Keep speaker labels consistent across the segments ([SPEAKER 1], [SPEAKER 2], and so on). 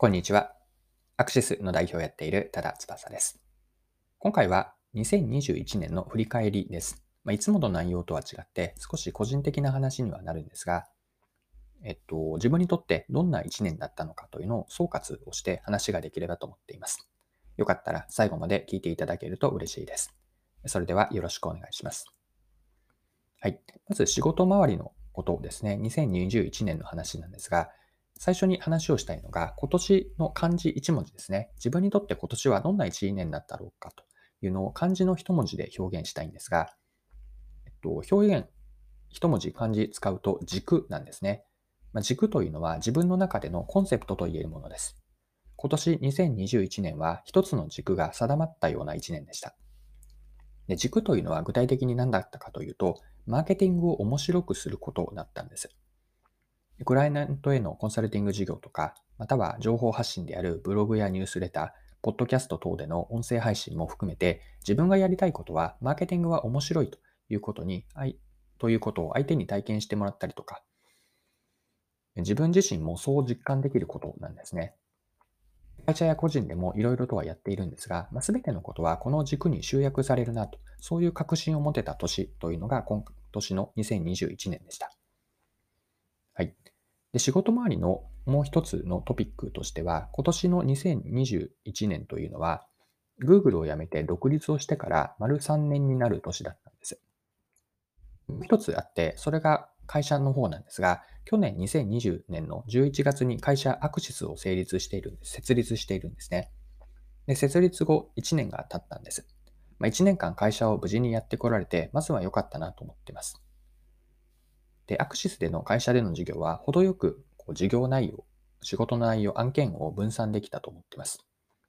[SPEAKER 1] こんにちは。アクシスの代表をやっている多田翼です。今回は2021年の振り返りです。まあ、いつもの内容とは違って少し個人的な話にはなるんですが、えっと、自分にとってどんな1年だったのかというのを総括をして話ができればと思っています。よかったら最後まで聞いていただけると嬉しいです。それではよろしくお願いします。はい。まず仕事周りのことをですね、2021年の話なんですが、最初に話をしたいのが、今年の漢字1文字ですね。自分にとって今年はどんな1年だったろうかというのを漢字の1文字で表現したいんですが、えっと、表現1文字漢字使うと軸なんですね。まあ、軸というのは自分の中でのコンセプトと言えるものです。今年2021年は一つの軸が定まったような1年でした。で軸というのは具体的に何だったかというと、マーケティングを面白くすることだったんです。クライアントへのコンサルティング事業とか、または情報発信であるブログやニュースレター、ポッドキャスト等での音声配信も含めて、自分がやりたいことは、マーケティングは面白いということに、ということを相手に体験してもらったりとか、自分自身もそう実感できることなんですね。会社や個人でもいろいろとはやっているんですが、まあ、全てのことはこの軸に集約されるなと、そういう確信を持てた年というのが今年の2021年でした。で仕事周りのもう一つのトピックとしては、今年の2021年というのは、Google を辞めて独立をしてから丸3年になる年だったんです。もう一つあって、それが会社の方なんですが、去年2020年の11月に会社アクシスを成立しているんです。設立しているんですね。で設立後1年が経ったんです。まあ、1年間会社を無事にやってこられて、まずは良かったなと思っています。で、アクシスでの会社での事業は、程よくこう事業内容、仕事の内容、案件を分散できたと思っています。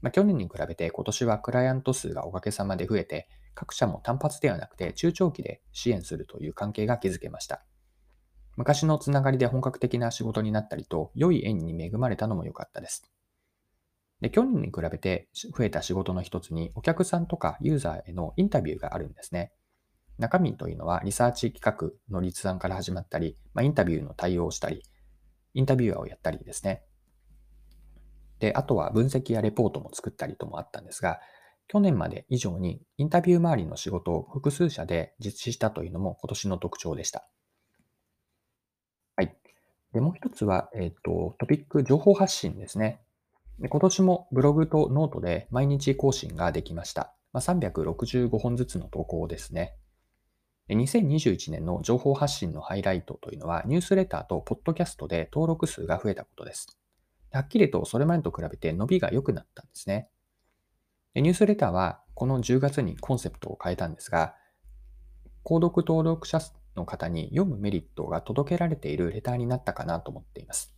[SPEAKER 1] まあ、去年に比べて今年はクライアント数がおかげさまで増えて、各社も単発ではなくて中長期で支援するという関係が築けました。昔のつながりで本格的な仕事になったりと、良い縁に恵まれたのも良かったです。で、去年に比べて増えた仕事の一つに、お客さんとかユーザーへのインタビューがあるんですね。中身というのはリサーチ企画の立案から始まったり、まあ、インタビューの対応をしたり、インタビュアーをやったりですね。で、あとは分析やレポートも作ったりともあったんですが、去年まで以上にインタビュー周りの仕事を複数社で実施したというのも今年の特徴でした。はい。で、もう一つは、えっ、ー、と、トピック情報発信ですね。で今年もブログとノートで毎日更新ができました。まあ、365本ずつの投稿ですね。2021年の情報発信のハイライトというのは、ニュースレターとポッドキャストで登録数が増えたことです。はっきりとそれまでと比べて伸びが良くなったんですね。ニュースレターはこの10月にコンセプトを変えたんですが、購読登録者の方に読むメリットが届けられているレターになったかなと思っています。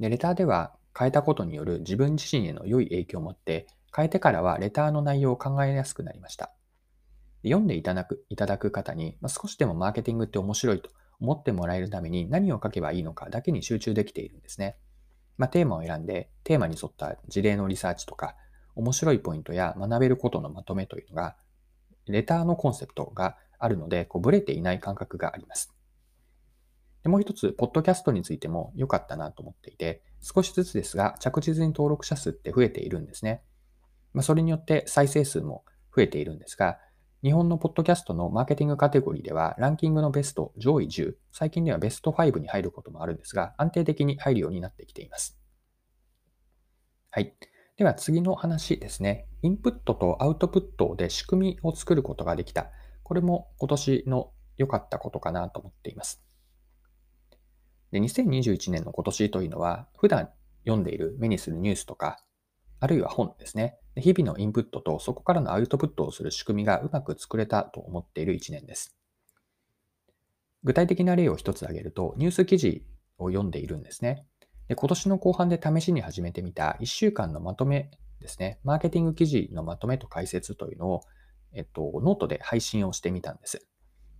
[SPEAKER 1] でレターでは変えたことによる自分自身への良い影響を持って、変えてからはレターの内容を考えやすくなりました。読んでいただくいただく方に、まあ、少しでもマーケティングって面白いと思ってもらえるために何を書けばいいのかだけに集中できているんですね。まあ、テーマを選んで、テーマに沿った事例のリサーチとか、面白いポイントや学べることのまとめというのが、レターのコンセプトがあるので、こうブレていない感覚があります。でもう一つ、ポッドキャストについても良かったなと思っていて、少しずつですが、着実に登録者数って増えているんですね。まあ、それによって再生数も増えているんですが、日本のポッドキャストのマーケティングカテゴリーでは、ランキングのベスト上位10、最近ではベスト5に入ることもあるんですが、安定的に入るようになってきています。はい。では次の話ですね。インプットとアウトプットで仕組みを作ることができた。これも今年の良かったことかなと思っています。で2021年の今年というのは、普段読んでいる、目にするニュースとか、あるいは本ですね。日々のインプットとそこからのアウトプットをする仕組みがうまく作れたと思っている1年です。具体的な例を一つ挙げると、ニュース記事を読んでいるんですね。で今年の後半で試しに始めてみた1週間のまとめですね。マーケティング記事のまとめと解説というのを、えっと、ノートで配信をしてみたんです。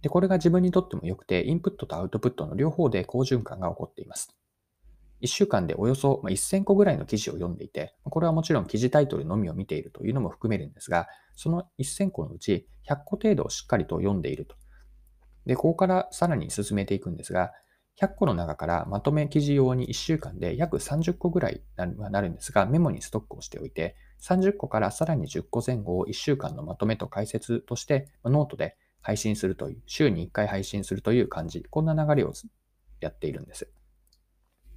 [SPEAKER 1] で、これが自分にとっても良くて、インプットとアウトプットの両方で好循環が起こっています。1週間でおよそ1000個ぐらいの記事を読んでいて、これはもちろん記事タイトルのみを見ているというのも含めるんですが、その1000個のうち100個程度をしっかりと読んでいると。で、ここからさらに進めていくんですが、100個の中からまとめ記事用に1週間で約30個ぐらいはなるんですが、メモにストックをしておいて、30個からさらに10個前後を1週間のまとめと解説としてノートで配信するという、週に1回配信するという感じ、こんな流れをやっているんです。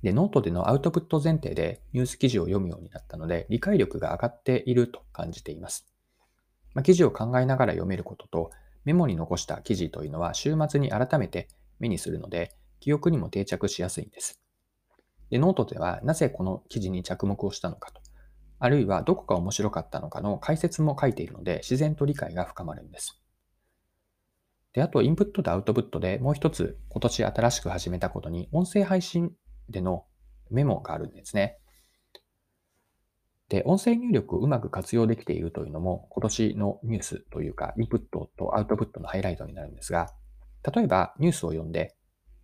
[SPEAKER 1] で、ノートでのアウトプット前提でニュース記事を読むようになったので、理解力が上がっていると感じています。まあ、記事を考えながら読めることと、メモに残した記事というのは週末に改めて目にするので、記憶にも定着しやすいんです。で、ノートではなぜこの記事に着目をしたのかと、あるいはどこが面白かったのかの解説も書いているので、自然と理解が深まるんです。で、あと、インプットとアウトプットでもう一つ今年新しく始めたことに、音声配信でのメモがあるんですね。で、音声入力をうまく活用できているというのも、今年のニュースというか、インプットとアウトプットのハイライトになるんですが、例えばニュースを読んで、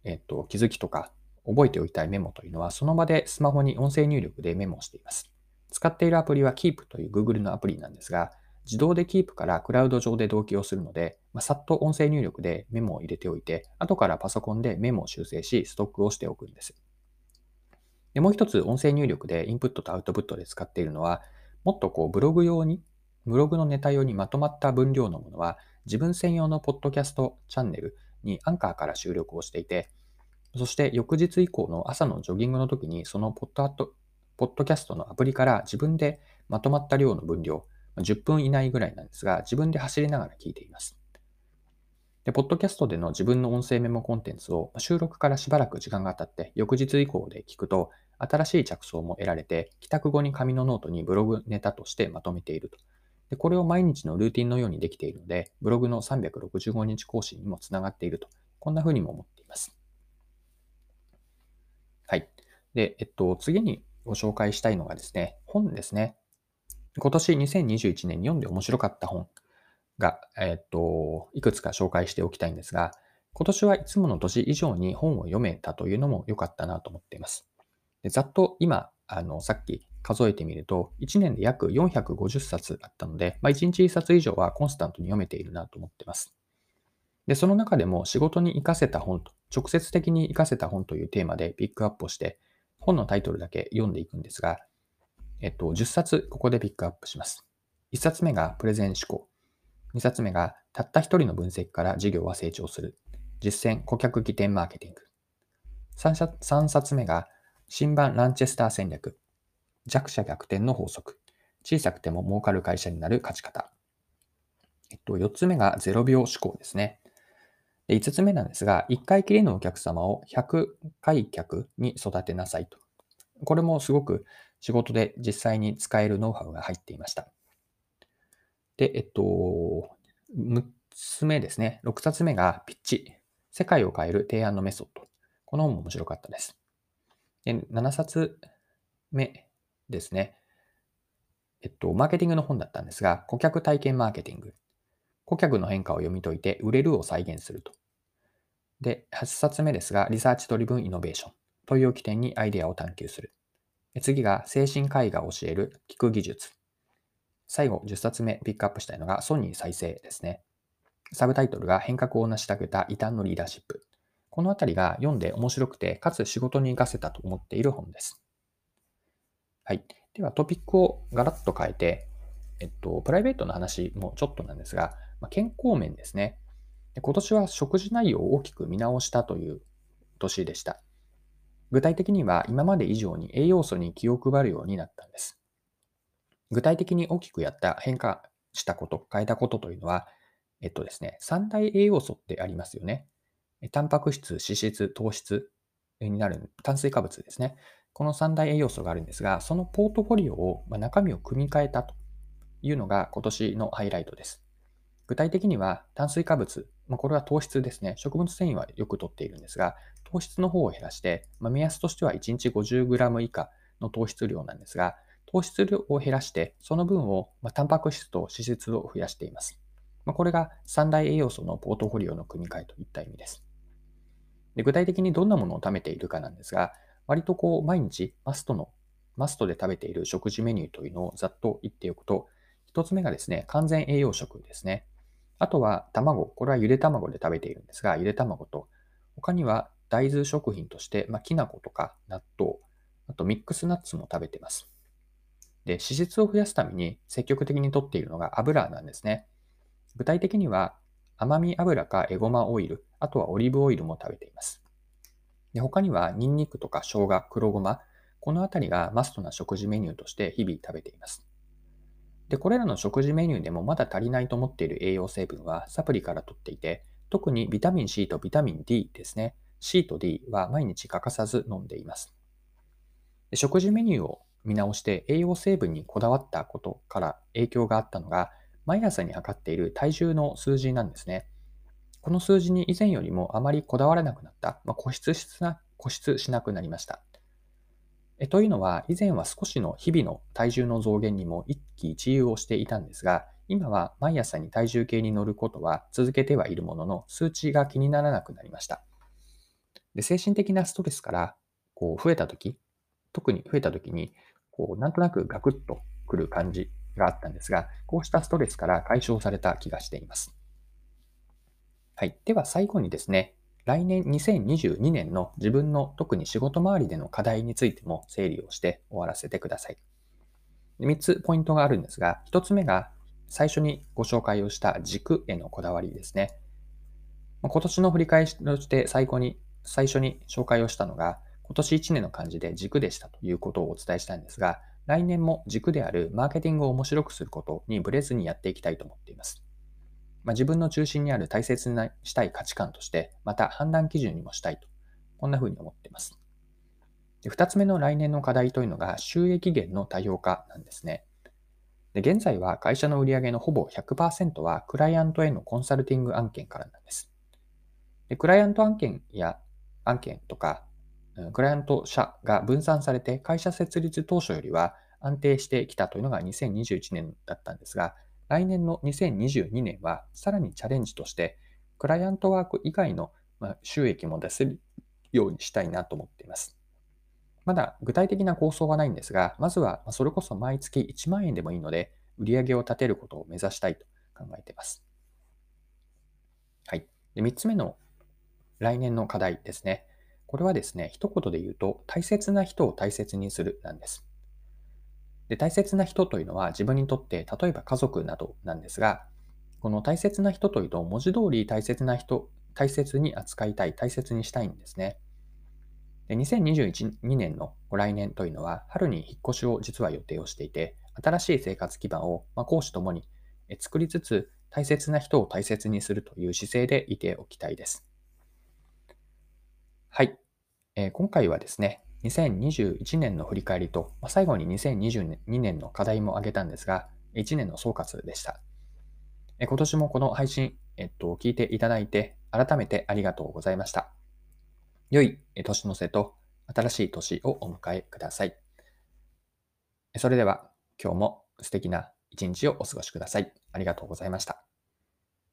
[SPEAKER 1] えっと、気づきとか覚えておきたいメモというのは、その場でスマホに音声入力でメモをしています。使っているアプリは Keep という Google のアプリなんですが、自動で Keep からクラウド上で同期をするので、まあ、さっと音声入力でメモを入れておいて、後からパソコンでメモを修正し、ストックをしておくんです。でもう一つ音声入力でインプットとアウトプットで使っているのは、もっとこうブログ用に、ブログのネタ用にまとまった分量のものは、自分専用のポッドキャストチャンネルにアンカーから収録をしていて、そして翌日以降の朝のジョギングの時に、そのポッドポッドキャストのアプリから自分でまとまった量の分量、10分以内ぐらいなんですが、自分で走りながら聞いています。で、ポッドキャストでの自分の音声メモコンテンツを収録からしばらく時間が経って翌日以降で聞くと、新しい着想も得られて、帰宅後に紙のノートにブログネタとしてまとめていると。でこれを毎日のルーティンのようにできているので、ブログの365日更新にもつながっていると。こんな風にも思っています。はい。で、えっと、次にご紹介したいのがですね、本ですね。今年2021年に読んで面白かった本が、えっと、いくつか紹介しておきたいんですが、今年はいつもの年以上に本を読めたというのも良かったなと思っています。でざっと今、あの、さっき数えてみると、1年で約450冊あったので、まあ、1日1冊以上はコンスタントに読めているなと思っています。で、その中でも仕事に活かせた本と、直接的に活かせた本というテーマでピックアップをして、本のタイトルだけ読んでいくんですが、えっと、10冊ここでピックアップします。1冊目がプレゼン思考。2冊目がたった一人の分析から事業は成長する。実践顧客起点マーケティング。3, 冊目が新版ランチェスター戦略。弱者逆転の法則。小さくても儲かる会社になる勝ち方。えっと、4つ目が0秒思考ですね。で5つ目なんですが、1回きりのお客様を100回客に育てなさいと。これもすごく仕事で実際に使えるノウハウが入っていました。で、えっと、6つ目ですね。6冊目がピッチ。世界を変える提案のメソッド。この本も面白かったです。で7冊目ですね。えっと、マーケティングの本だったんですが、顧客体験マーケティング。顧客の変化を読み解いて売れるを再現すると。で、8冊目ですが、リサーチドリブンイノベーション。問いを起点にアイデアを探求する。次が、精神科医が教える聞く技術。最後、10冊目ピックアップしたいのが、ソニー再生ですね。サブタイトルが変革を成し遂げた異端のリーダーシップ。このあたりが読んで面白くて、かつ仕事に活かせたと思っている本です。はい。では、トピックをガラッと変えて、えっと、プライベートの話もちょっとなんですが、まあ、健康面ですねで。今年は食事内容を大きく見直したという年でした。具体的には今まで以上に栄養素に気を配るようになったんです。具体的に大きくやった変化したこと、変えたことというのは、えっとですね、三大栄養素ってありますよね。タンパク質、脂質、糖質になる炭水化物ですね。この三大栄養素があるんですが、そのポートフォリオを、まあ中身を組み替えたというのが今年のハイライトです。具体的には炭水化物、まあ、これは糖質ですね。植物繊維はよく取っているんですが、糖質の方を減らして、まあ、目安としては1日 50g 以下の糖質量なんですが、糖質量を減らして、その分を、まあ、タンパク質と脂質を増やしています。まあ、これが三大栄養素のポートフォリオの組み替えといった意味です。で具体的にどんなものを食べているかなんですが、割とこう毎日マストの、マストで食べている食事メニューというのをざっと言っておくと、一つ目がですね、完全栄養食ですね。あとは卵、これはゆで卵で食べているんですが、ゆで卵と、他には大豆食品として、まあ、きな粉とか納豆、あとミックスナッツも食べています。で、脂質を増やすために積極的にとっているのが油なんですね。具体的には甘み油かエゴマオイル、あとはオリーブオイルも食べています。で他にはニンニクとか生姜、黒ごま、このあたりがマストな食事メニューとして日々食べています。で、これらの食事メニューでもまだ足りないと思っている栄養成分はサプリから取っていて、特にビタミン C とビタミン D ですね。C と D は毎日欠かさず飲んでいます。で食事メニューを見直して栄養成分にこだわったことから影響があったのが、毎朝に測っている体重の数字なんですね。この数字に以前よりもあまりこだわらなくなった、まあ、固執しな固執しなくなりました。えというのは、以前は少しの日々の体重の増減にも一喜一憂をしていたんですが、今は毎朝に体重計に乗ることは続けてはいるものの、数値が気にならなくなりました。で精神的なストレスからこう増えたとき、特に増えたときに、こうなんとなくガクッとくる感じがあったんですが、こうしたストレスから解消された気がしています。はい。では最後にですね、来年2022年の自分の特に仕事周りでの課題についても整理をして終わらせてください。3つポイントがあるんですが、1つ目が最初にご紹介をした軸へのこだわりですね。今年の振り返りとして最後に、最初に紹介をしたのが、今年1年の漢字で軸でしたということをお伝えしたんですが、来年も軸であるマーケティングを面白くすることにブレずにやっていきたいと思っています。まあ、自分の中心にある大切にしたい価値観として、また判断基準にもしたいと、こんな風に思っています。で2つ目の来年の課題というのが収益源の多様化なんですね。で現在は会社の売上のほぼ100%はクライアントへのコンサルティング案件からなんです。でクライアント案件や案件とか、クライアント社が分散されて会社設立当初よりは安定してきたというのが2021年だったんですが、来年の2022年はさらにチャレンジとして、クライアントワーク以外の収益も出せるようにしたいなと思っています。まだ具体的な構想はないんですが、まずはそれこそ毎月1万円でもいいので、売り上げを立てることを目指したいと考えています。はい。で3つ目の来年の課題ですね。これはですね、一言で言うと、大切な人を大切にするなんです。で大切な人というのは自分にとって例えば家族などなんですが、この大切な人というと文字通り大切な人、大切に扱いたい、大切にしたいんですね。で2021年のご来年というのは春に引っ越しを実は予定をしていて、新しい生活基盤を、まあ、講師ともに作りつつ大切な人を大切にするという姿勢でいておきたいです。はい。えー、今回はですね、2021年の振り返りと、まあ、最後に2022年の課題も挙げたんですが、1年の総括でした。え今年もこの配信、えっと、聞いていただいて、改めてありがとうございました。良い年の瀬と新しい年をお迎えください。それでは今日も素敵な一日をお過ごしください。ありがとうございました。